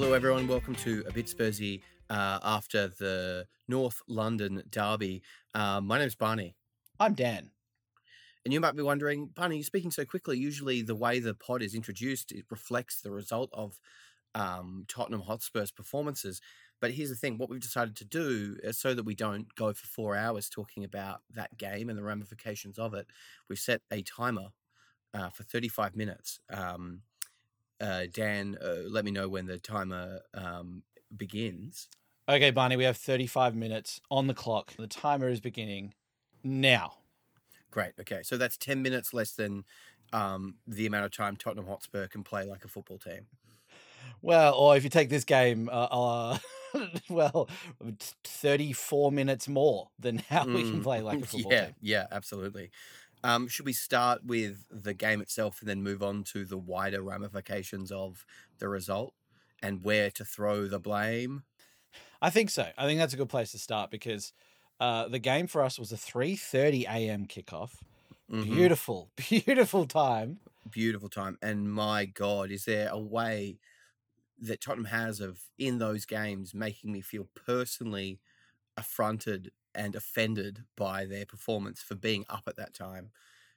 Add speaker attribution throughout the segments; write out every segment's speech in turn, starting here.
Speaker 1: Hello, everyone. Welcome to a bit Spursy uh, after the North London derby. Uh, my name's Barney,
Speaker 2: I'm Dan.
Speaker 1: and you might be wondering, Barney, you're speaking so quickly. Usually, the way the pod is introduced, it reflects the result of um, Tottenham Hotspur's performances. But here's the thing: what we've decided to do is so that we don't go for four hours talking about that game and the ramifications of it. We've set a timer uh, for 35 minutes. Um, uh, Dan, uh, let me know when the timer um, begins.
Speaker 2: Okay, Barney, we have 35 minutes on the clock. The timer is beginning now.
Speaker 1: Great. Okay, so that's 10 minutes less than um, the amount of time Tottenham Hotspur can play like a football team.
Speaker 2: Well, or if you take this game, uh, uh, well, 34 minutes more than how we can
Speaker 1: Mm,
Speaker 2: play like a football
Speaker 1: yeah,
Speaker 2: team.
Speaker 1: yeah, absolutely. Um, should we start with the game itself and then move on to the wider ramifications of the result and where to throw the blame?
Speaker 2: I think so. I think that's a good place to start because uh, the game for us was a 3:30 a.m. kickoff.
Speaker 1: Mhm.
Speaker 2: Beautiful, beautiful time.
Speaker 1: beautiful time. And my God, is there a way that Tottenham has of in those games making me feel personally affronted and offended by their performance for being up at that time?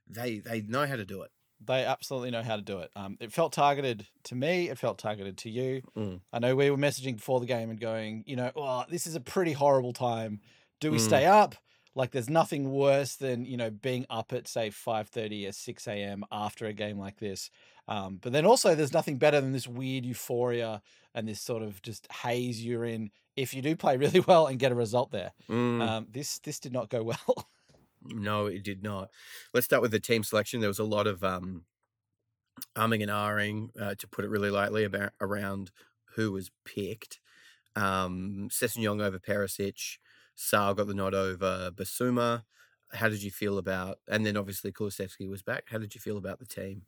Speaker 1: They they know how to do it.
Speaker 2: They absolutely know how to do it. Um, it felt targeted to me. It felt targeted to you.
Speaker 1: Mm.
Speaker 2: I know we were messaging before the game and going, you know, oh, this is a pretty horrible time. Do we
Speaker 1: Mm.
Speaker 2: stay up? Like, there's nothing worse than you know being up at say five thirty or six a.m. after a game like this. Um, but then also, there's nothing better than this weird euphoria and this sort of just haze you're in if you do play really well and get a result there.
Speaker 1: Mm.
Speaker 2: Um, this this did not go well.
Speaker 1: No, it did not. Let's start with the team selection. There was a lot of um, umming and ahhing, uh, to put it really lightly, about around who was picked. Um, Sessegnon over Perisic. Sarr got the nod over Bissouma. How did you feel about? And then obviously Kulusevski was back. How did you feel about the team?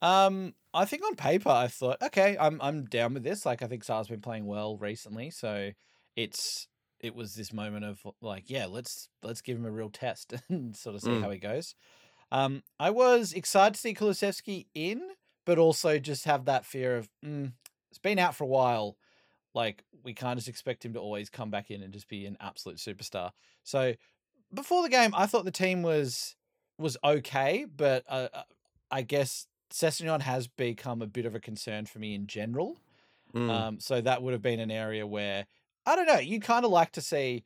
Speaker 2: Um, I think on paper, I thought, okay, I'm I'm down with this. Like, I think Sarr's been playing well recently, so it's it was this moment of like, yeah, let's let's give him a real test and sort of see
Speaker 1: Mm.
Speaker 2: how he goes. Um, I was excited to see Kulusevski in, but also just have that fear of mm, it's been out for a while. Like, we can't just expect him to always come back in and just be an absolute superstar. So before the game, I thought the team was was okay, but uh, uh, I guess Sessegnon has become a bit of a concern for me in general.
Speaker 1: Mm,
Speaker 2: Um, so that would have been an area where I don't know. You kind of like to see,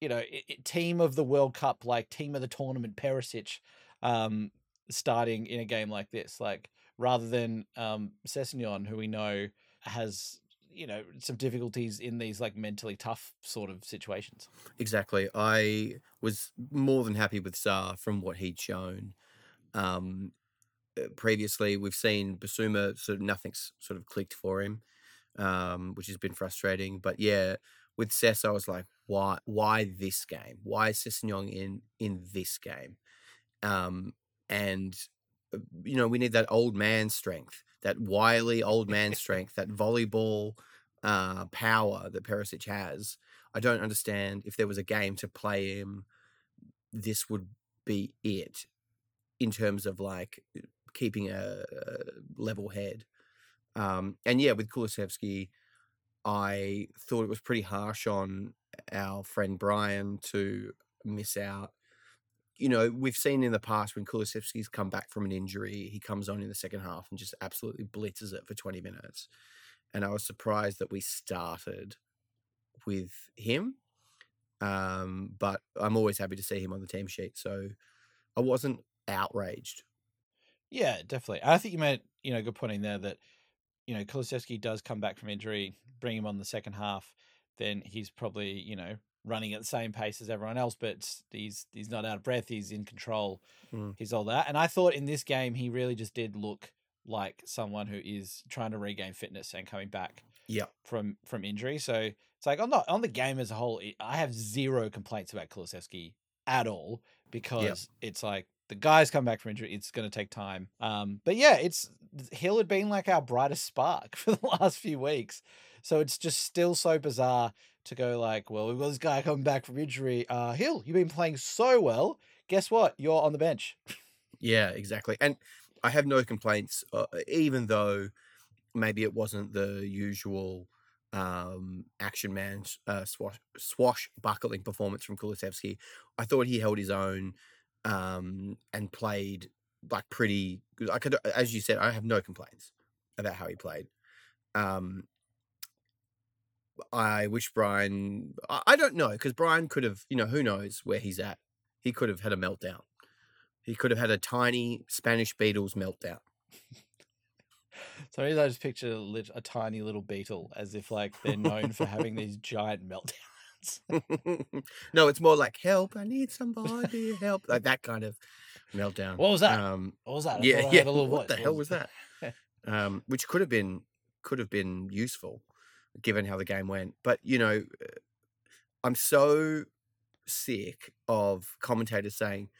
Speaker 2: you know, i- i- team of the World Cup, like team of the tournament, Perisic, um, starting in a game like this, like rather than um, Sessegnon, who we know has you know some difficulties in these like mentally tough sort of situations.
Speaker 1: exactly. I was more than happy with Sarr from what he'd shown. Um, uh, previously, we've seen Bissouma sort of nothing's sort of clicked for him. um, which has been frustrating. But yeah, with Cess, I was like, why? Why this game? Why is Sessegnon in in this game? Um, and uh, you know, we need that old man strength, that wily old man strength, that volleyball uh, power that Perisic has. I don't understand if there was a game to play him, this would be it in terms of like keeping a, a level head. Um, and yeah, with Kulusevski, I thought it was pretty harsh on our friend Bryan to miss out. You know, we've seen in the past when Kulusevski's come back from an injury, he comes on in the second half and just absolutely blitzes it for 20 minutes. And I was surprised that we started with him. Um, but I'm always happy to see him on the team sheet. So I wasn't outraged.
Speaker 2: Yeah, definitely. I think you made you know a good point in there that you know Kulusevski does come back from injury, bring him on the second half, then he's probably you know running at the same pace as everyone else, but he's he's not out of breath. He's in control.
Speaker 1: Mm.
Speaker 2: He's all that. And I thought in this game he really just did look like someone who is trying to regain fitness and coming back
Speaker 1: Yeah.
Speaker 2: from from injury. So it's like on the on the game as a whole, I have zero complaints about Kulusevski at all because it's like the guys come back from injury. It's going to take time. Um, but yeah, it's Gil had been like our brightest spark for the last few weeks, so it's just still so bizarre to go like, well, we've got this guy coming back from injury. Uh, Gil, you've been playing so well. Guess what? You're on the bench.
Speaker 1: Yeah, exactly. And I have no complaints, uh, even though maybe it wasn't the usual um, action man uh, swash swashbuckling performance from Kulusevski. I thought he held his own um, and played like pretty. I could, as you said, I have no complaints about how he played. Um, I wish Bryan. I, I don't know because Bryan could have. You know, who knows where he's at? He could have had a meltdown. He could have had a tiny Spanish Beatles meltdown.
Speaker 2: So I just picture a, a tiny little beetle as if like they're known for having these giant meltdowns.
Speaker 1: no, it's more like help. I need somebody help. Like that kind of meltdown.
Speaker 2: What was that?
Speaker 1: Um,
Speaker 2: What was that? I
Speaker 1: yeah, yeah.
Speaker 2: had a little
Speaker 1: What
Speaker 2: voice.
Speaker 1: the hell was that? um, which could have been could have been useful, given how the game went. But you know, uh, I'm so sick of commentators saying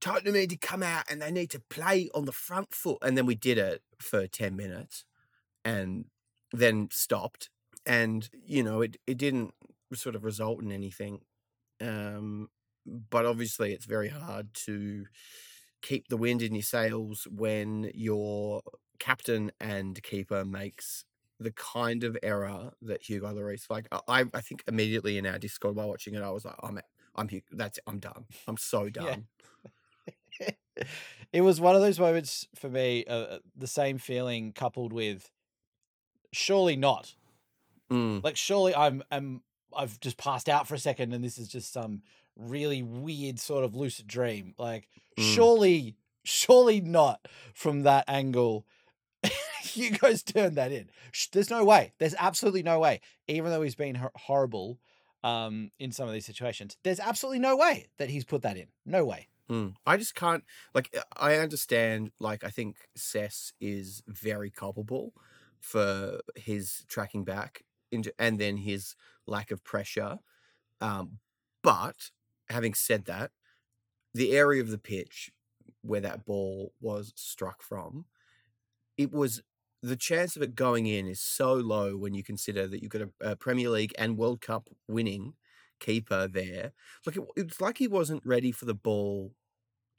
Speaker 1: Tottenham need to come out and they need to play on the front foot, and then we did it for ten minutes, and then stopped, and you know, it it didn't sort of result in anything. Um, but obviously, it's very hard to keep the wind in your sails when your captain and keeper makes the kind of error that Hugo Lloris like I I think immediately in our Discord while watching it I was like I'm I'm that's it, I'm done I'm so done
Speaker 2: it was one of those moments for me, uh, uh, the same feeling coupled with surely not.
Speaker 1: Mm,
Speaker 2: Like surely I'm I'm I've just passed out for a second and this is just some really weird sort of lucid dream. Like
Speaker 1: Mm.
Speaker 2: surely surely not from that angle. Hugo's turned that in. There's no way. There's absolutely no way. Even though he's been horrible um, in some of these situations, there's absolutely no way that he's put that in. No way.
Speaker 1: mm. I just can't like uh, I understand like I think Sess is very culpable for his tracking back into and then his lack of pressure um but having said that the area of the pitch where that ball was struck from, it was the chance of it going in is so low when you consider that you've got a, a Premier League and World Cup winning keeper there. Like it, it's like he wasn't ready for the ball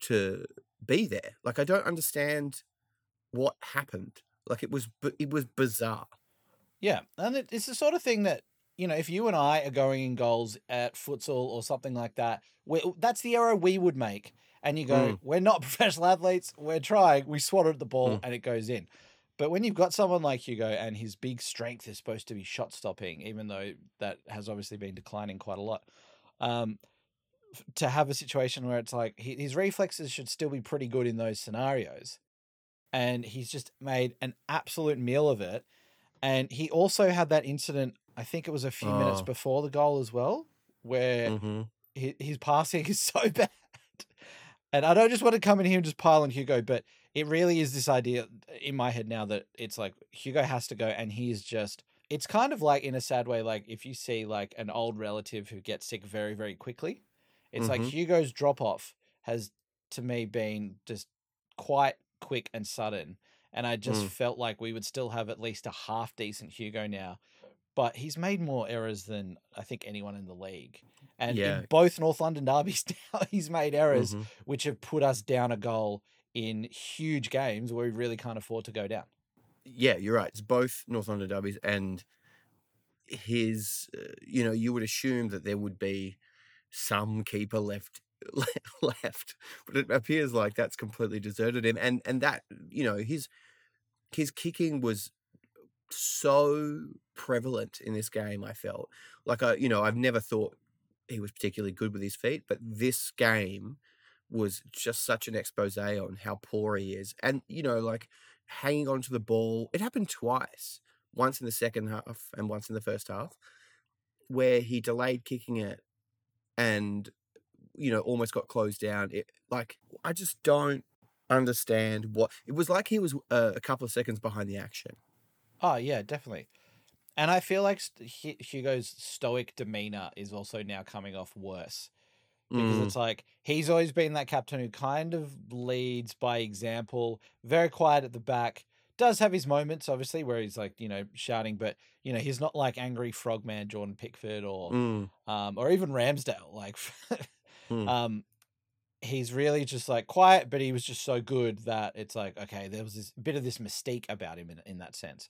Speaker 1: to be there. Like I don't understand what happened. Like it was, it was bizarre.
Speaker 2: Yeah, and it, it's the sort of thing that you know, if you and I are going in goals at futsal or something like that, that's the error we would make. And you go,
Speaker 1: Mm.
Speaker 2: we're not professional athletes, we're trying, we swatted at the ball
Speaker 1: Mm.
Speaker 2: and it goes in. But when you've got someone like Hugo and his big strength is supposed to be shot stopping, even though that has obviously been declining quite a lot, um, to have a situation where it's like his reflexes should still be pretty good in those scenarios, and he's just made an absolute meal of it. And he also had that incident, I think it was a few minutes
Speaker 1: Oh.
Speaker 2: before the goal as well, where
Speaker 1: hmm
Speaker 2: hi- his passing is so bad. And I don't just want to come in here and just pile on Hugo, but it really is this idea in my head now that it's like Hugo has to go and he's just it's kind of like in a sad way, like if you see like an old relative who gets sick very, very quickly. It's like
Speaker 1: Mhm.
Speaker 2: Hugo's drop off has to me been just quite quick and sudden. And I just
Speaker 1: Mm.
Speaker 2: felt like we would still have at least a half decent Hugo now. But he's made more errors than I think anyone in the league. And
Speaker 1: Yeah.
Speaker 2: in both North London derbies now, he's made errors
Speaker 1: Mhm.
Speaker 2: which have put us down a goal in huge games where we really can't afford to go down.
Speaker 1: Yeah, you're right. It's both North London derbies and his. Uh, you know, you would assume that there would be some keeper left left, but it appears like that's completely deserted him. And and that you know his his kicking was so prevalent in this game. I felt like I you know I've never thought he was particularly good with his feet, but this game was just such an expose on how poor he is. And, you know, like hanging on to the ball, it happened twice once in the second half and once in the first half, where he delayed kicking it and, you know, almost got closed down. It, like, I just don't understand what it was like he was uh, a couple of seconds behind the action.
Speaker 2: Oh yeah, definitely. And I feel like st- Hugo's stoic demeanor is also now coming off worse because
Speaker 1: Mm,
Speaker 2: it's like he's always been that captain who kind of leads by example, very quiet at the back. Does have his moments, obviously, where he's like you know shouting, but you know he's not like angry frogman Jordan Pickford or
Speaker 1: mm,
Speaker 2: um or even Ramsdale. Like,
Speaker 1: Hmm.
Speaker 2: um, he's really just like quiet, but he was just so good that it's like okay, there was this bit of this mystique about him in in that sense.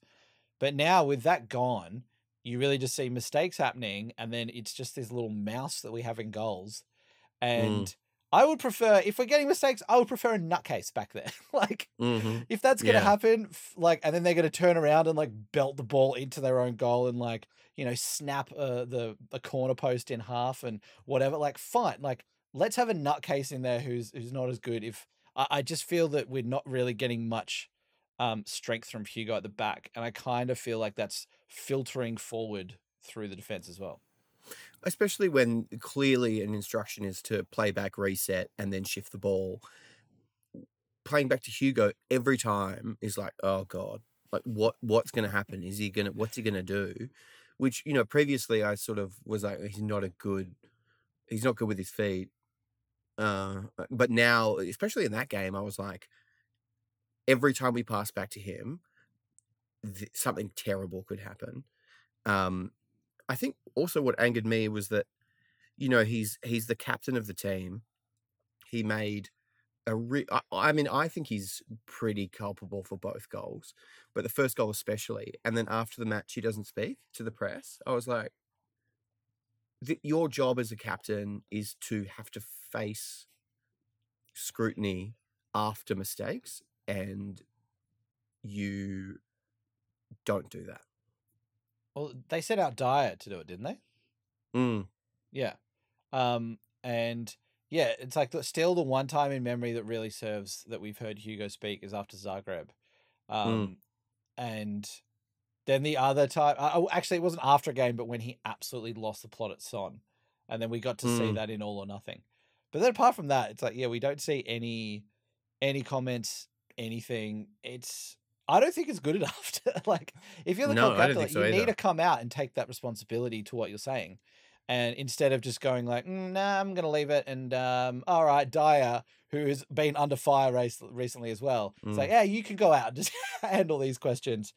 Speaker 2: But now with that gone, you really just see mistakes happening, and then it's just this little mouse that we have in goals. And
Speaker 1: Mm.
Speaker 2: I would prefer if we're getting mistakes, I would prefer a nutcase back there. like
Speaker 1: Mhm.
Speaker 2: if that's gonna
Speaker 1: Yeah.
Speaker 2: happen, f- like, and then they're gonna turn around and like belt the ball into their own goal and like you know snap uh, the the corner post in half and whatever. Like, fine. Like, let's have a nutcase in there who's who's not as good. If I, I just feel that we're not really getting much um strength from Hugo at the back, and I kind of feel like that's filtering forward through the defense as well.
Speaker 1: Especially when clearly an instruction is to play back, reset, and then shift the ball. Playing back to Hugo every time is like, oh god, like what what's going to happen? Is he gonna what's he gonna do? Which you know previously I sort of was like, he's not a good, he's not good with his feet. Uh, but now, especially in that game, I was like, every time we pass back to him, th- something terrible could happen. Um, I think also what angered me was that, you know, he's he's the captain of the team. He made a re- I, I mean, I think he's pretty culpable for both goals, but the first goal especially. And then after the match, he doesn't speak to the press. I was like, th- your job as a captain is to have to face scrutiny after mistakes, and you don't do that.
Speaker 2: Well, they set out Dier to do it, didn't they?
Speaker 1: Mm,
Speaker 2: Yeah. Um, and yeah, it's like the, still the one time in memory that really serves that we've heard Hugo speak is after Zagreb. Um, and then the other time, uh, oh, actually, it wasn't after a game, but when he absolutely lost the plot at Son, and then we got to see
Speaker 1: Mm.
Speaker 2: that in All or Nothing. But then apart from that, it's like yeah, we don't see any any comments, anything. It's I don't think it's good enough. To, like if you're the
Speaker 1: No,
Speaker 2: club captain,
Speaker 1: think so
Speaker 2: you need to come out and take that responsibility to what you're saying. And instead of just going like, "Mm, nah, I'm gonna leave it, and um, all right, Dier, who's been under fire race recently as well, it's like,
Speaker 1: Mm.
Speaker 2: yeah, you can go out and just handle these questions.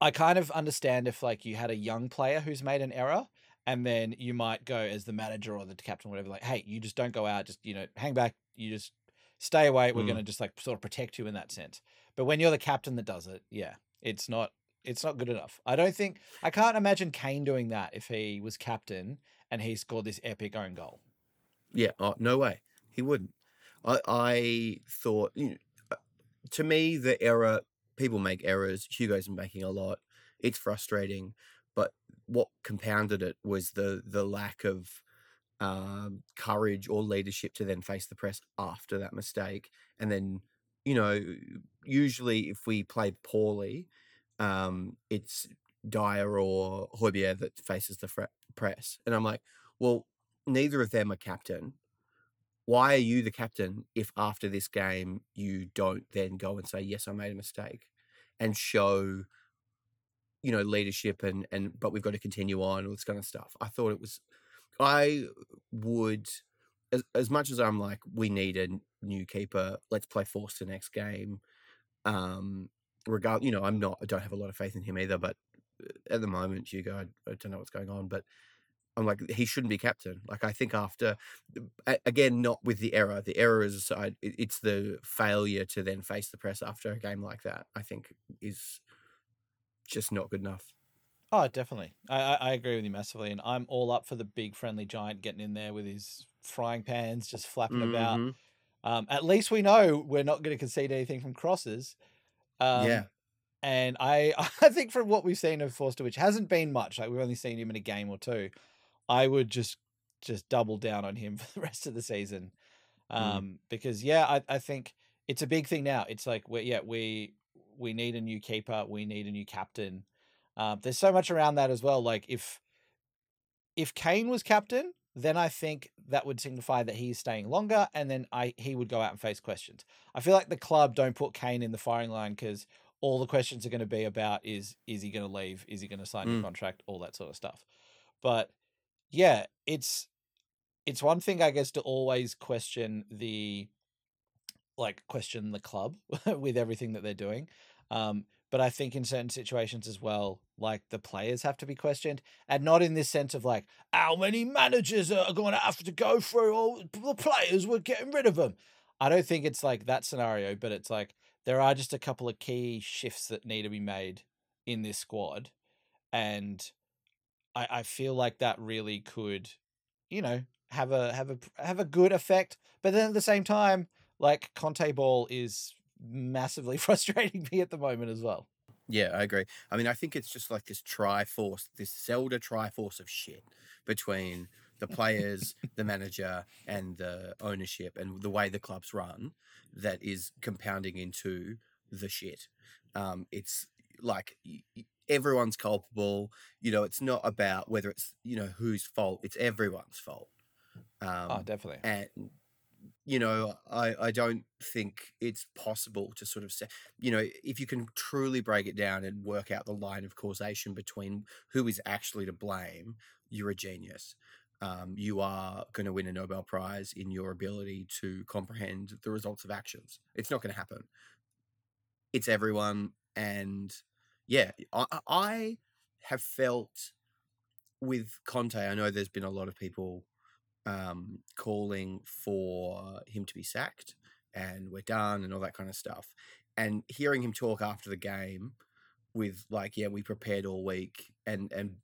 Speaker 2: I kind of understand if like you had a young player who's made an error, and then you might go as the manager or the captain, whatever, like, hey, you just don't go out, just you know, hang back, you just stay away. We're
Speaker 1: Mm.
Speaker 2: gonna just like sort of protect you in that sense. But when you're the captain that does it, yeah, it's not it's not good enough. I don't think I can't imagine Kane doing that if he was captain and he scored this epic own goal.
Speaker 1: Yeah, oh, no way. He wouldn't. I I thought you know, uh, to me the error people make errors. Hugo's making a lot. It's frustrating, but what compounded it was the the lack of um, courage or leadership to then face the press after that mistake, and then you know usually if we play poorly, um, it's Dier or Højbjerg that faces the fre- press, and I'm like, well, neither of them are captain. Why are you the captain if after this game you don't then go and say yes i made a mistake and show you know leadership and and but we've got to continue on all this kind of stuff. I thought it was i would as, as much as i'm like we need a new keeper let's play forster next game um regard you know i'm not i don't have a lot of faith in him either but uh, at the moment hugo i, I don't know what's going on but I'm like he shouldn't be captain. Like I think after again, not with the error. The error is aside. It's the failure to then face the press after a game like that. I think is just not good enough.
Speaker 2: Oh, definitely. I, I I agree with you massively, and I'm all up for the big friendly giant getting in there with his frying pans, just flapping about.
Speaker 1: Mhm.
Speaker 2: Um, at least we know we're not going to concede anything from crosses. Um,
Speaker 1: Yeah.
Speaker 2: And I, I think from what we've seen of Forster, which hasn't been much, like we've only seen him in a game or two, I would just just double down on him for the rest of the season.
Speaker 1: Mm.
Speaker 2: Um, because yeah, I, I think it's a big thing now. It's like we yeah, we we need a new keeper, we need a new captain. Um, there's so much around that as well. Like if if Kane was captain, then I think that would signify that he's staying longer, and then I he would go out and face questions. I feel like the club don't put Kane in the firing line because all the questions are going to be about is is he going to leave, is he going to sign a
Speaker 1: Mm.
Speaker 2: contract, all that sort of stuff. But yeah, it's it's one thing I guess to always question the like question the club with everything that they're doing. Um, but I think in certain situations as well, like the players have to be questioned, and not in this sense of like how many managers are going to have to go through all the players. We're getting rid of them. I don't think it's like that scenario, but it's like there are just a couple of key shifts that need to be made in this squad, and I, I feel like that really could, you know, have a have a have a good effect. But then at the same time, like Conte ball is massively frustrating me at the moment as well.
Speaker 1: Yeah, I agree. I mean, I think it's just like this triforce, this Zelda triforce of shit between the players, the manager, and the ownership, and the way the club's run that is compounding into the shit. Um, it's like everyone's culpable. You know, it's not about whether it's you know whose fault. It's everyone's fault.
Speaker 2: Oh,
Speaker 1: Um,
Speaker 2: oh, definitely.
Speaker 1: and you know, I I don't think it's possible to sort of say, you know, if you can truly break it down and work out the line of causation between who is actually to blame, you're a genius. Um, you are going to win a Nobel Prize in your ability to comprehend the results of actions. It's not going to happen. It's everyone, and yeah, I, I- I have felt with Conte. I know there's been a lot of people um, calling for him to be sacked and we're done and all that kind of stuff. And hearing him talk after the game with like, yeah, we prepared all week, and and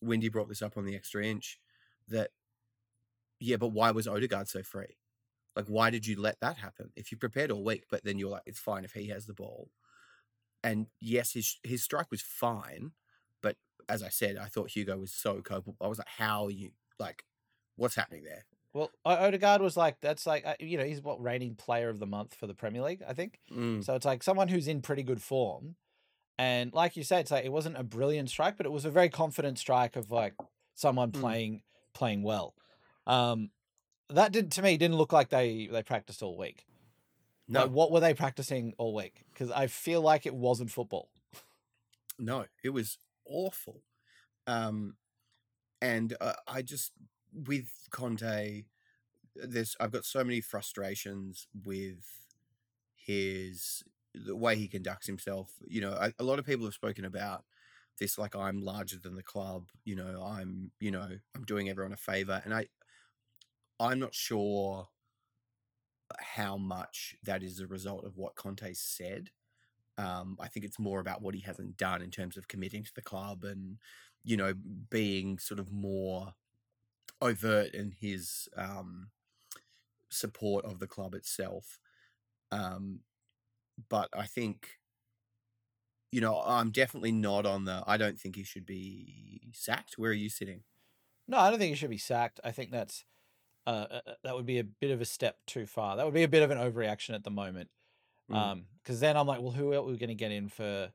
Speaker 1: Wendy brought this up on the extra inch that yeah, but why was Odegaard so free? Like, why did you let that happen? If you prepared all week, but then you're like, it's fine if he has the ball. And yes, his his strike was fine, but as I said, I thought Hugo was so culpable. I was like, how you like, what's happening there?
Speaker 2: Well, Odegaard was like that's like uh, you know he's what reigning player of the month for the Premier League, I think.
Speaker 1: Mm,
Speaker 2: So it's like someone who's in pretty good form, and like you said, it's like it wasn't a brilliant strike, but it was a very confident strike of like someone
Speaker 1: Mm.
Speaker 2: playing playing well. Um, that did to me didn't look like they they practiced all week.
Speaker 1: no,
Speaker 2: Like, what were they practicing all week? Because I feel like it wasn't football.
Speaker 1: no, it was awful. Um, and uh, I just with Conte, there's I've got so many frustrations with his the way he conducts himself. You know, I, a lot of people have spoken about this like I'm larger than the club. You know, I'm you know I'm doing everyone a favor, and I I'm not sure how much that is a result of what Conte said. Um, I think it's more about what he hasn't done in terms of committing to the club and, you know, being sort of more overt in his um, support of the club itself. Um, but I think, you know, I'm definitely not on the. I don't think he should be sacked. Where are you sitting?
Speaker 2: No, I don't think he should be sacked. I think that's uh, uh, uh, that would be a bit of a step too far. That would be a bit of an overreaction at the moment.
Speaker 1: Mm.
Speaker 2: Um, because then I'm like, well, who else are we going to get in for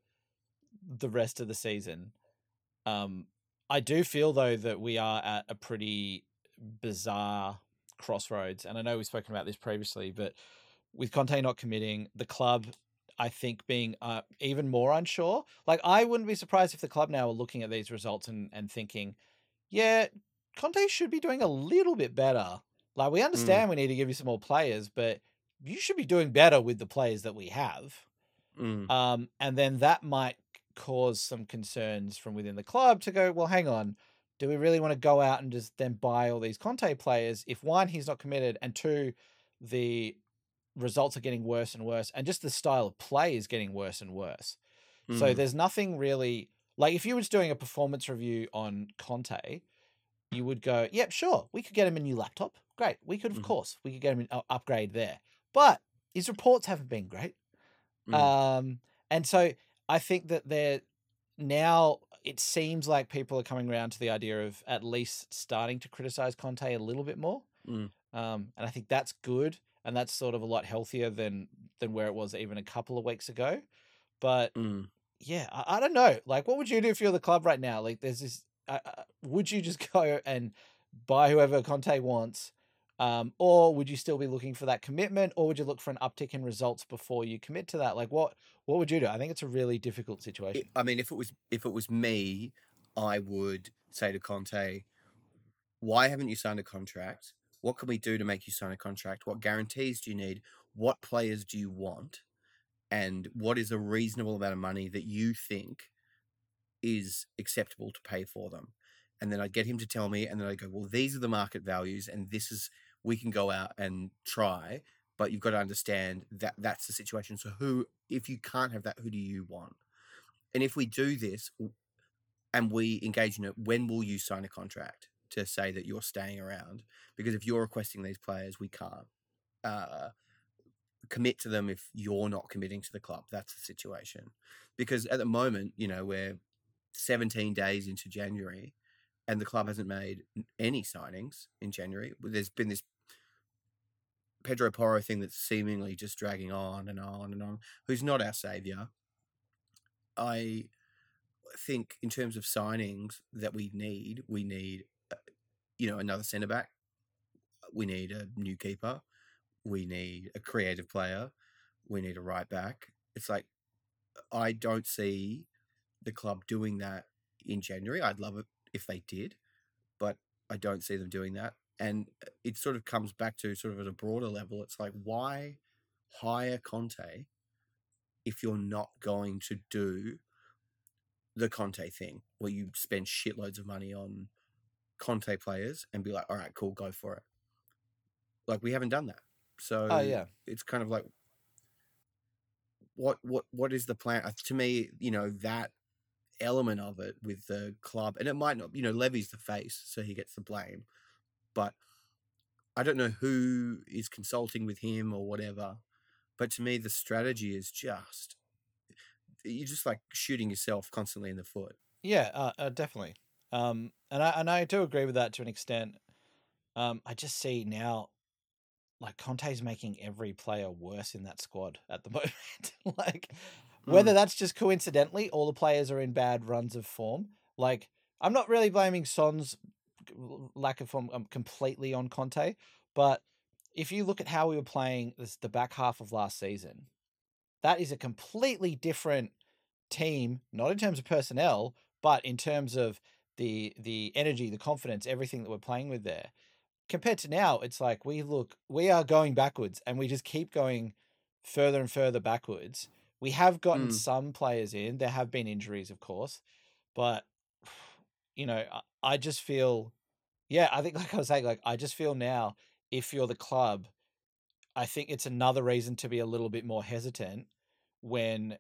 Speaker 2: the rest of the season? Um, I do feel though that we are at a pretty bizarre crossroads, and I know we've spoken about this previously, but with Conte not committing, the club, I think, being uh, even more unsure. Like, I wouldn't be surprised if the club now are looking at these results and and thinking, yeah, Conte should be doing a little bit better. Like, we understand we need to give you some more players, but you should be doing better with the players that we have.
Speaker 1: Mm.
Speaker 2: Um, and then that might cause some concerns from within the club to go, well, hang on, do we really want to go out and just then buy all these Conte players if one, he's not committed, and two, the results are getting worse and worse, and just the style of play is getting worse and worse. So
Speaker 1: Mm.
Speaker 2: there's nothing really like if you was doing a performance review on Conte, you would go, "Yep, sure, we could get him a new laptop. Great, we could, of
Speaker 1: Mhm.
Speaker 2: course, we could get him an upgrade there." But his reports haven't been great.
Speaker 1: Mm.
Speaker 2: Um, and so I think that they're now it seems like people are coming around to the idea of at least starting to criticize Conte a little bit more.
Speaker 1: Mm.
Speaker 2: Um, and I think that's good, and that's sort of a lot healthier than than where it was even a couple of weeks ago. But
Speaker 1: Mm.
Speaker 2: yeah, I, I don't know. Like, what would you do if you're the club right now? Like, there's this. Uh, uh, would you just go and buy whoever Conte wants, um, or would you still be looking for that commitment, or would you look for an uptick in results before you commit to that? Like, what what would you do? I think it's a really difficult situation.
Speaker 1: It- I mean, if it was if it was me, I would say to Conte, "Why haven't you signed a contract? What can we do to make you sign a contract? What guarantees do you need? What players do you want? And what is a reasonable amount of money that you think is acceptable to pay for them?" And then I'd get him to tell me, and then I'd go, "Well, these are the market values, and this is we can go out and try." But you've got to understand that that's the situation. So, who, if you can't have that, who do you want? And if we do this, and we engage in it. When will you sign a contract to say that you're staying around? Because if you're requesting these players, we can't uh, commit to them if you're not committing to the club. That's the situation. Because at the moment, you know, we're 17 days into January and the club hasn't made any signings in January. There's been this Pedro Porro thing that's seemingly just dragging on and on and on, who's not our savior. I think in terms of signings that we need, we need, uh, you know, another centre back. We need a new keeper. We need a creative player. We need a right back. It's like I don't see the club doing that in January. I'd love it if they did, but I don't see them doing that. And uh, it sort of comes back to sort of at a broader level. It's like, why hire Conte if you're not going to do the Conte thing where you spend shitloads of money on Conte players and be like, all right, cool, go for it. Like we haven't done that. So
Speaker 2: Oh yeah.
Speaker 1: it's kind of like what what what is the plan? Uh, To me, you know, that element of it with the club, and it might not, you know, Levy's the face, so he gets the blame. But I don't know who is consulting with him or whatever. But to me, the strategy is just you're just like shooting yourself constantly in the foot.
Speaker 2: Yeah, uh, uh, definitely. Um, and I and I do agree with that to an extent. Um, I just see now, like Conte's making every player worse in that squad at the moment. like, whether
Speaker 1: Mm.
Speaker 2: that's just coincidentally, all the players are in bad runs of form. Like, I'm not really blaming Son's lack of form um, completely on Conte, but if you look at how we were playing this the back half of last season, that is a completely different team, not in terms of personnel, but in terms of the the energy, the confidence, everything that we're playing with there. Compared to now, it's like we look we are going backwards and we just keep going further and further backwards. We have gotten
Speaker 1: Mm.
Speaker 2: some players in. There have been injuries, of course, but you know, I, I just feel yeah, I think like I was saying, like I just feel now if you're the club, I think it's another reason to be a little bit more hesitant when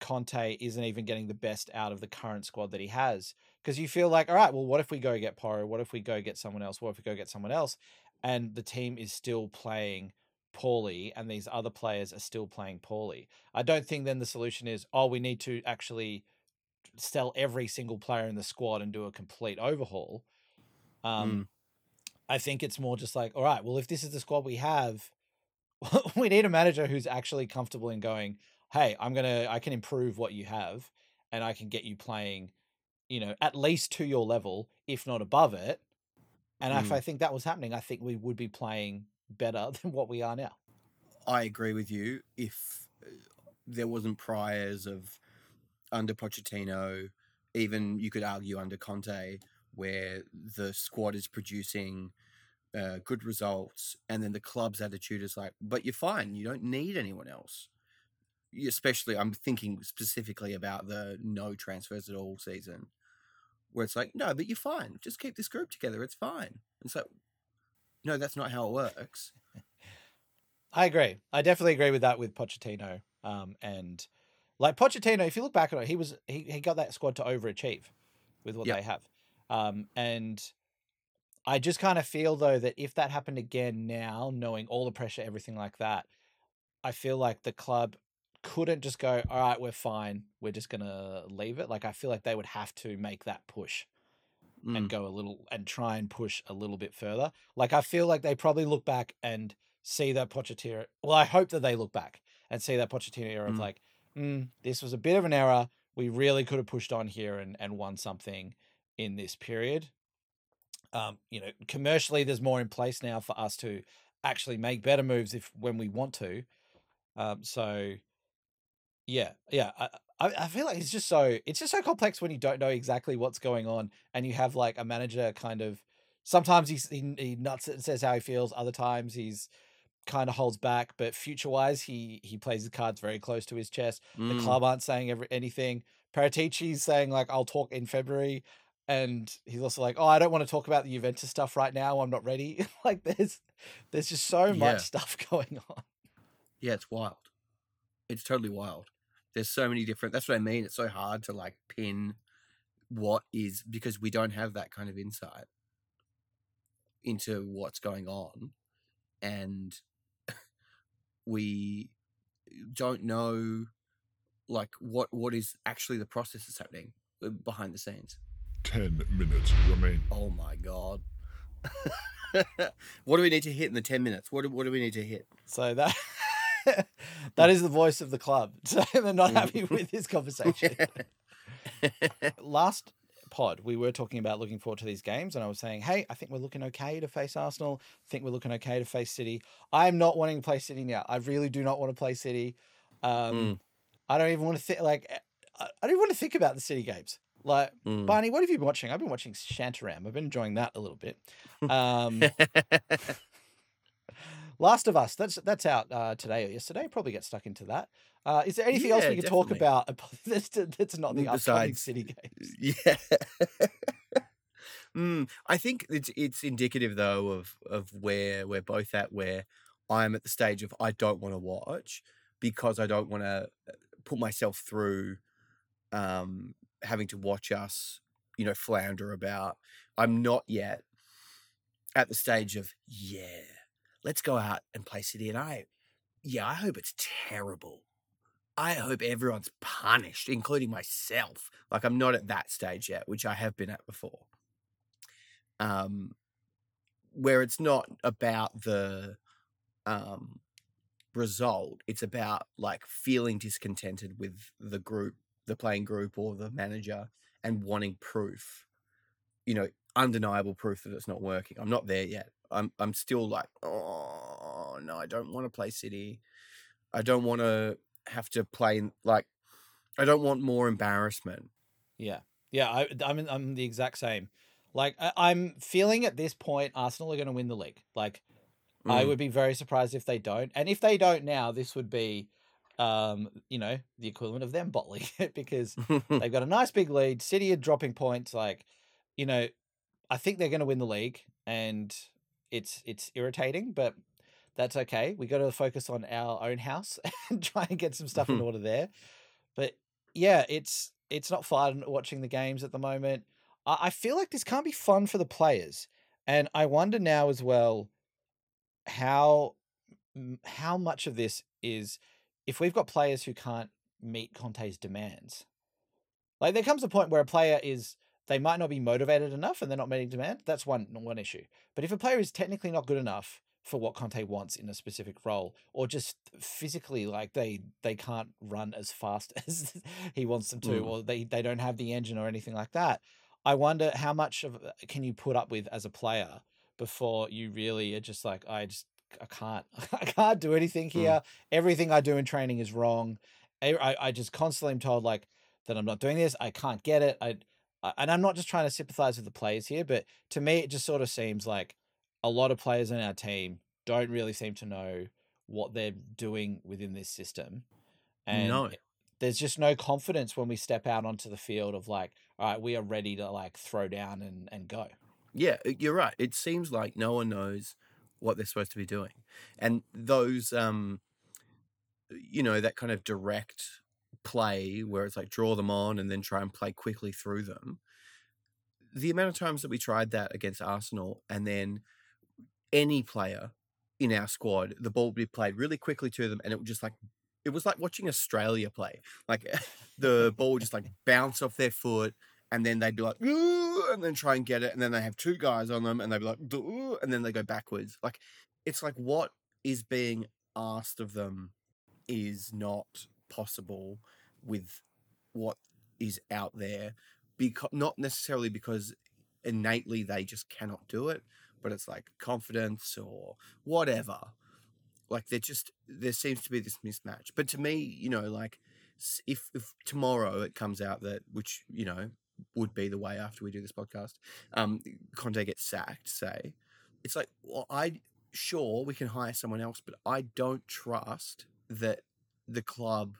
Speaker 2: Conte isn't even getting the best out of the current squad that he has. Because you feel like, all right, well, what if we go get Porro? What if we go get someone else? What if we go get someone else? And the team is still playing poorly and these other players are still playing poorly. I don't think then the solution is, oh, we need to actually sell every single player in the squad and do a complete overhaul. Um,
Speaker 1: Mm.
Speaker 2: I think it's more just like, all right, well, if this is the squad we have, we need a manager who's actually comfortable in going, hey, I'm gonna, I can improve what you have, and I can get you playing, you know, at least to your level, if not above it. And if
Speaker 1: Mm.
Speaker 2: I think that was happening, I think we would be playing better than what we are now.
Speaker 1: I agree with you. If uh, there wasn't priors of under Pochettino, even you could argue under Conte, where the squad is producing uh, good results, and then the club's attitude is like, "But you're fine. You don't need anyone else." Especially, I'm thinking specifically about the no transfers at all season, where it's like, "No, but you're fine. Just keep this group together. It's fine." And so, no, that's not how it works.
Speaker 2: I agree. I definitely agree with that with Pochettino. Um, and like Pochettino, if you look back on it, he was he, he got that squad to overachieve with what
Speaker 1: Yep.
Speaker 2: they have. Um, and I just kind of feel though that if that happened again now, knowing all the pressure, everything like that, I feel like the club couldn't just go, all right, we're fine, we're just gonna leave it. Like I feel like they would have to make that push
Speaker 1: Mm.
Speaker 2: and go a little and try and push a little bit further. Like I feel like they probably look back and see that Pochettino. Well, I hope that they look back and see that Pochettino era of
Speaker 1: Mm.
Speaker 2: like, mm, this was a bit of an error. We really could have pushed on here and and won something in this period. Um, you know, commercially, there's more in place now for us to actually make better moves if when we want to. Um, so yeah, yeah. I, I I feel like it's just so it's just so complex when you don't know exactly what's going on and you have like a manager kind of sometimes he's he, he nuts it and says how he feels, other times he's kind of holds back, but future wise he he plays the cards very close to his chest. The
Speaker 1: Mm.
Speaker 2: club aren't saying every, anything. Paratici's saying like I'll talk in February. And he's also like, "Oh, I don't want to talk about the Juventus stuff right now. I'm not ready." like, there's, there's just so
Speaker 1: Yeah.
Speaker 2: much stuff going on.
Speaker 1: Yeah, it's wild. It's totally wild. There's so many different. That's what I mean. It's so hard to like pin what is because we don't have that kind of insight into what's going on and we don't know like what what is actually the process that's happening uh, behind the scenes
Speaker 3: 10 minutes remain.
Speaker 1: oh my god what do we need to hit in the 10 minutes what do, what do we need to hit
Speaker 2: So that that is the voice of the club. So they're not
Speaker 1: Mm.
Speaker 2: happy with this conversation. Last pod, we were talking about looking forward to these games, and I was saying, hey, I think we're looking okay to face Arsenal. I think we're looking okay to face City. I'm not wanting to play City now. I really do not want to play City. Um,
Speaker 1: Mm.
Speaker 2: I don't even want to think like I I don't want to think about the City games. Like
Speaker 1: Mm.
Speaker 2: Barney, what have you been watching? I've been watching Shantaram. I've been enjoying that a little bit. Um, Last of Us. That's that's out uh, today or yesterday. Probably get stuck into that. Uh, is there anything else
Speaker 1: Yeah,
Speaker 2: we could talk about that's, that's not the upcoming City games?
Speaker 1: Yeah. mm, I think it's it's indicative though of of where we're both at. Where I'm at the stage of I don't want to watch because I don't want to put myself through um, having to watch us, you know, flounder about. I'm not yet at the stage of yeah, let's go out and play City, and I, yeah, I hope it's terrible. I hope everyone's punished, including myself. Like I'm not at that stage yet, which I have been at before. Um, where it's not about the um result, it's about like feeling discontented with the group, the playing group, or the manager, and wanting proof. You know, undeniable proof that it's not working. I'm not there yet. I'm I'm still like, oh no, I don't want to play City. I don't want to have to play like I don't want more embarrassment.
Speaker 2: Yeah, yeah. I, I'm I'm the exact same. Like I, I'm feeling at this point, Arsenal are going to win the league. Like I
Speaker 1: Mm.
Speaker 2: would be very surprised if they don't. And if they don't now, this would be, um, you know, the equivalent of them bottling it because they've got a nice big lead. City are dropping points. Like, you know, I think they're going to win the league, and it's it's irritating, but that's okay. We got to focus on our own house and try and get some stuff in mm-hmm. order there. But yeah, it's it's not fun watching the games at the moment. I, I feel like this can't be fun for the players, and I wonder now as well how how much of this is if we've got players who can't meet Conte's demands. Like there comes a point where a player is they might not be motivated enough and they're not meeting demand. That's one one issue. But if a player is technically not good enough for what Conte wants in a specific role, or just physically like they they can't run as fast as he wants them to,
Speaker 1: Mm.
Speaker 2: or they they don't have the engine or anything like that. I wonder how much of uh, can you put up with as a player before you really are just like I just I can't I can't do anything here. Everything I do in training is wrong. I I, just constantly am told like that I'm not doing this. I can't get it. I and I'm not just trying to sympathize with the players here, but to me it just sort of seems like a lot of players in our team don't really seem to know what they're doing within this system. And
Speaker 1: No.
Speaker 2: there's just no confidence when we step out onto the field of like, all right, we are ready to like throw down and, and go.
Speaker 1: Yeah, you're right. It seems like no one knows what they're supposed to be doing. And those um you know, that kind of direct play where it's like draw them on and then try and play quickly through them. The amount of times that we tried that against Arsenal and then any player in our squad, the ball would be played really quickly to them and it would just like it was like watching Australia play. Like the ball would just like bounce off their foot and then they'd be like, and then try and get it, and then they have two guys on them, and they'd be like, and then they go backwards. Like it's like what is being asked of them is not possible with what is out there, because not necessarily because innately they just cannot do it, but it's like confidence or whatever. Like there just there seems to be this mismatch. But to me, you know, like if if tomorrow it comes out that which you know would be the way after we do this podcast, um, Conte gets sacked, say, it's like, well, I sure we can hire someone else, but I don't trust that the club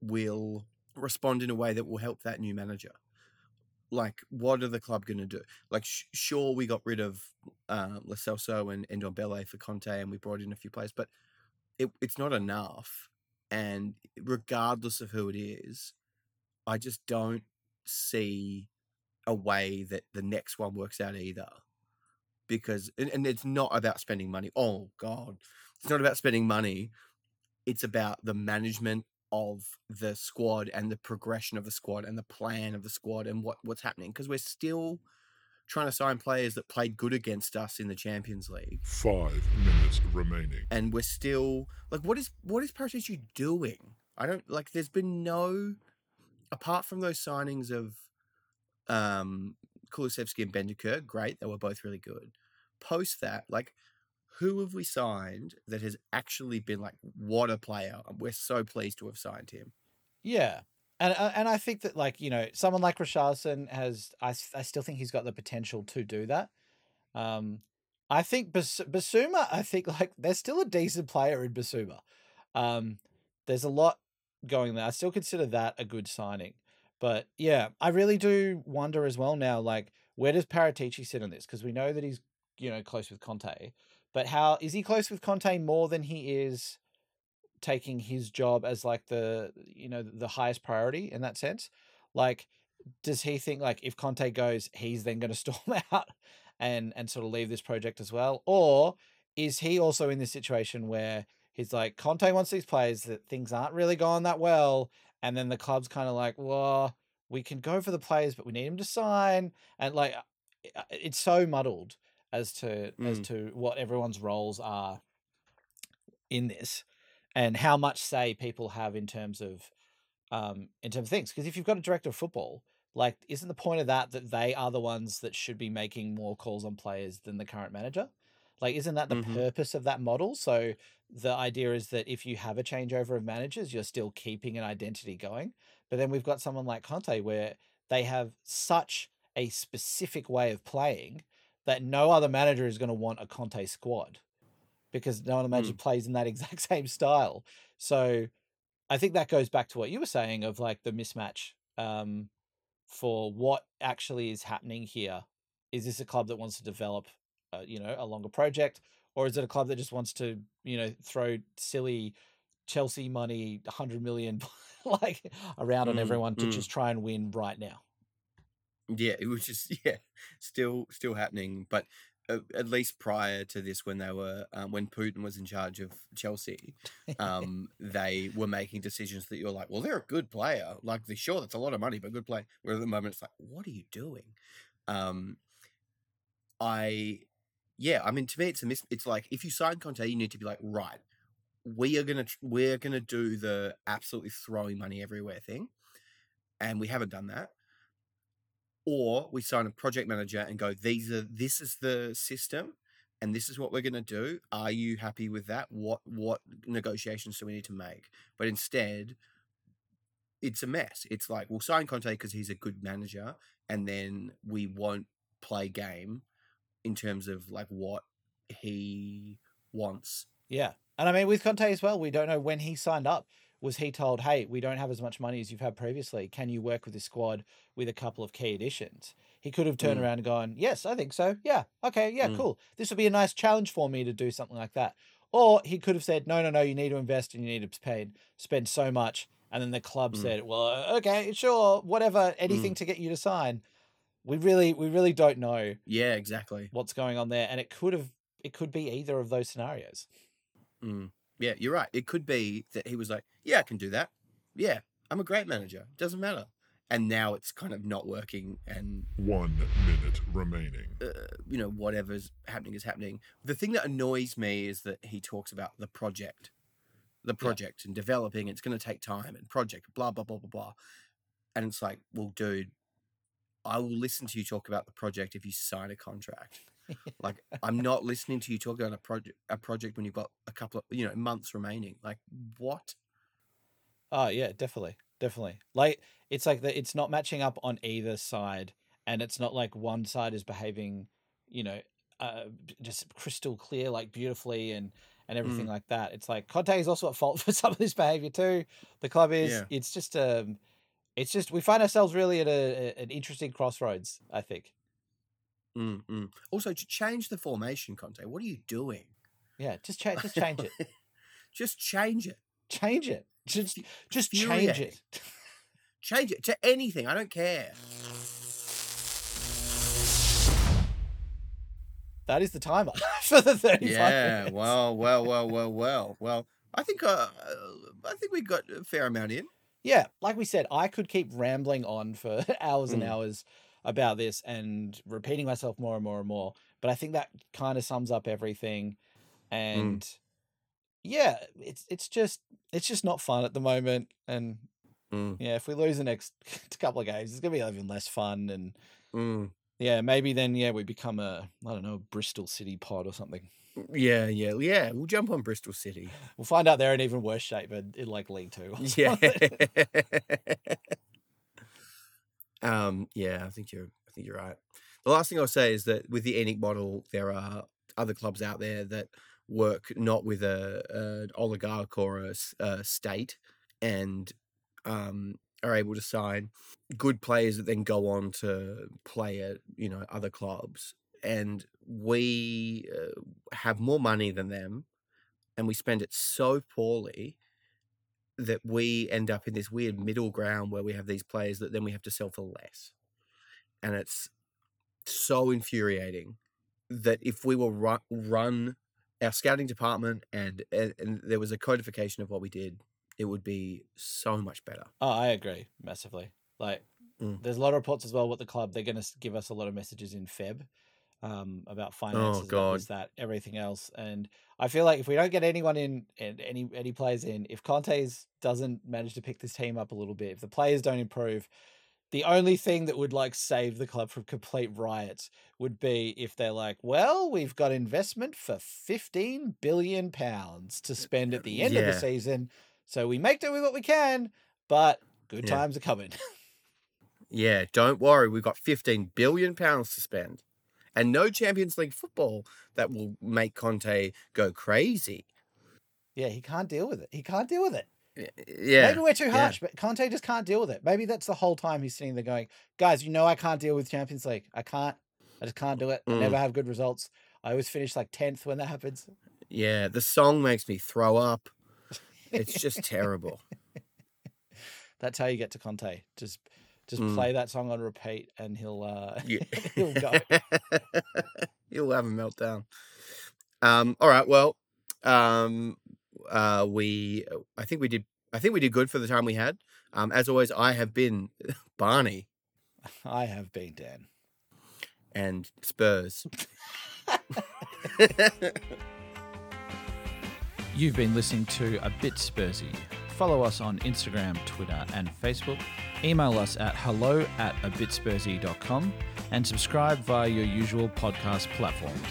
Speaker 1: will respond in a way that will help that new manager. Like, what are the club going to do? Like, sh- sure, we got rid of uh, Lo Celso and Ndombele for Conte, and we brought in a few players, but it, it's not enough. And regardless of who it is, I just don't see a way that the next one works out either. Because and, and it's not about spending money. Oh God, it's not about spending money. It's about the management of the squad and the progression of the squad and the plan of the squad and what what's happening. Because we're still trying to sign players that played good against us in the Champions League,
Speaker 3: Five minutes remaining.
Speaker 1: and we're still like, what is what is Paratici doing? I don't like. There's been no, apart from those signings of, um, Kulusevski and Bentancur, great. They were both really good. Post that, like, who have we signed that has actually been like, what a player? We're so pleased to have signed him.
Speaker 2: Yeah. And uh, and I think that like, you know, someone like Richarlison has I, I still think he's got the potential to do that. Um I think Bas- Bissouma, I think like there's still a decent player in Bissouma. Um there's a lot going there. I still consider that a good signing. But yeah, I really do wonder as well now like where does Paratici sit in this? Because we know that he's, you know, close with Conte. But how is he close with Conte more than he is taking his job as like the you know the highest priority in that sense? Like does he think like if conte goes he's then going to storm out and and sort of leave this project as well? Or is he also in this situation where he's like conte wants these players that things aren't really going that well and then the club's kind of like well we can go for the players but we need him to sign and like uh, it's so muddled as to as
Speaker 1: Mm.
Speaker 2: to what everyone's roles are in this and how much say people have in terms of um in terms of things because if you've got a director of football like isn't the point of that that they are the ones that should be making more calls on players than the current manager like isn't that the
Speaker 1: Mhm.
Speaker 2: purpose of that model so the idea is that if you have a changeover of managers you're still keeping an identity going but then we've got someone like conte where they have such a specific way of playing that no other manager is going to want a conte squad because no one imagine plays in that exact same style. So I think that goes back to what you were saying of like the mismatch um, for what actually is happening here. Is this a club that wants to develop, uh, you know, a longer project, or is it a club that just wants to, you know, throw silly Chelsea money, hundred million, like around on
Speaker 1: Mm,
Speaker 2: everyone to
Speaker 1: mm.
Speaker 2: just try and win right now?
Speaker 1: Yeah, it was just yeah, still still happening. But uh, at least prior to this, when they were um, when Putin was in charge of Chelsea, um, they were making decisions that you're like, well, they're a good player. Like, they sure that's a lot of money, but good play. Where at the moment it's like, what are you doing? Um, I yeah, I mean, to me, it's a mis- It's like if you sign Conte, you need to be like, right, we are gonna we're gonna do the absolutely throwing money everywhere thing, and we haven't done that. Or we sign a project manager and go, these are this is the system, and this is what we're gonna do. Are you happy with that? What what negotiations do we need to make? But instead, it's a mess. It's like we'll sign Conte because he's a good manager, and then we won't play game in terms of like what he wants.
Speaker 2: Yeah. And I mean, with Conte as well, we don't know when he signed up. Was he told, hey, we don't have as much money as you've had previously. Can you work with this squad with a couple of key additions? He could have turned
Speaker 1: Mm.
Speaker 2: around and gone, yes, I think so. Yeah. Okay. Yeah,
Speaker 1: Mm.
Speaker 2: cool. This would be a nice challenge for me to do something like that. Or he could have said, no, no, no, you need to invest and you need to pay, spend so much. And then the club
Speaker 1: Mm.
Speaker 2: said, well, uh, okay, sure, whatever, anything to get you to sign. We really, we really don't know
Speaker 1: Yeah, exactly.
Speaker 2: what's going on there. And it could have, it could be either of those scenarios.
Speaker 1: Mm. Yeah, you're right. It could be that he was like, "Yeah, I can do that. Yeah, I'm a great manager. Doesn't matter." And now it's kind of not working, and
Speaker 3: One minute remaining.
Speaker 1: uh, you know whatever's happening is happening. The thing that annoys me is that he talks about the project, the project and developing. It's going to take time and project, blah blah blah blah blah. And it's like, well, dude, I will listen to you talk about the project if you sign a contract. Like I'm not listening to you talk about a project a project when you've got a couple of you know months remaining. Like what?
Speaker 2: Oh yeah, definitely, definitely. Like it's like that. It's not matching up on either side, and it's not like one side is behaving, you know, uh, just crystal clear, like beautifully and and everything like that. It's like Conte is also at fault for some of this behavior too. The club is.
Speaker 1: Yeah.
Speaker 2: It's just um, it's just we find ourselves really at a- an interesting crossroads. I think.
Speaker 1: Mm-mm. Also, to change the formation, Conte, what are you doing?
Speaker 2: Yeah, just change. Just change it.
Speaker 1: just change it.
Speaker 2: Change it. Just, just change it.
Speaker 1: change it to anything. I don't care.
Speaker 2: That is the timer for the thirty.
Speaker 1: Yeah.
Speaker 2: Minutes.
Speaker 1: Well, well, well, well, well, well. I think uh, I think we got a fair amount in.
Speaker 2: Yeah, like we said, I could keep rambling on for hours and
Speaker 1: mm.
Speaker 2: hours about this and repeating myself more and more and more. But I think that kind of sums up everything. And yeah, it's it's just it's just not fun at the moment. And
Speaker 1: Mm.
Speaker 2: yeah, if we lose the next couple of games, it's gonna be even less fun. And
Speaker 1: Mm.
Speaker 2: yeah, maybe then yeah we become a I don't know Bristol City pod or something.
Speaker 1: Yeah, yeah, yeah. We'll jump on Bristol City.
Speaker 2: We'll find out they're in even worse shape in, in like League Two.
Speaker 1: Yeah. um. Yeah, I think you're. I think you're right. The last thing I'll say is that with the ENIC model, there are other clubs out there that work not with a an oligarch or a state, and um, are able to sign good players that then go on to play at you know other clubs. And we uh, have more money than them, and we spend it so poorly that we end up in this weird middle ground where we have these players that then we have to sell for less. And it's so infuriating that if we were run, run our scouting department and, and and there was a codification of what we did, it would be so much better.
Speaker 2: Oh, I agree massively. Like,
Speaker 1: Mm.
Speaker 2: there's a lot of reports as well. What the club they're going to give us a lot of messages in Feb um, about finances, about
Speaker 1: God.
Speaker 2: this, that, everything else. And I feel like if we don't get anyone in and any any players in, if Conte's doesn't manage to pick this team up a little bit, if the players don't improve, the only thing that would like save the club from complete riots would be if they're like, well, we've got investment for 15 billion pounds to spend at the end of the season. So we make do with what we can, but good
Speaker 1: Yeah.
Speaker 2: times are coming.
Speaker 1: Yeah, don't worry, we've got 15 billion pounds to spend. And no Champions League football that will make Conte go crazy.
Speaker 2: yeah, he can't deal with it. He can't deal with it.
Speaker 1: Yeah.
Speaker 2: Maybe we're too
Speaker 1: yeah.
Speaker 2: harsh, but Conte just can't deal with it. Maybe that's the whole time he's sitting there going, guys, you know I can't deal with Champions League. I can't. I just can't do it. I
Speaker 1: Mm.
Speaker 2: never have good results. I always finish like 10th when that happens.
Speaker 1: Yeah, the song makes me throw up. It's just terrible.
Speaker 2: That's how you get to Conte. Just just
Speaker 1: Mm.
Speaker 2: play that song on repeat and he'll uh
Speaker 1: Yeah.
Speaker 2: he'll go.
Speaker 1: He'll have a meltdown. Um, all right, well, um, uh, we I think we did I think we did good for the time we had. Um, as always, I have been Barney
Speaker 2: I have been Dan.
Speaker 1: and Spurs.
Speaker 2: You've been listening to A Bit Spursy. Follow us on Instagram, Twitter, and Facebook. Email us at hello at abitspursy.com and subscribe via your usual podcast platforms.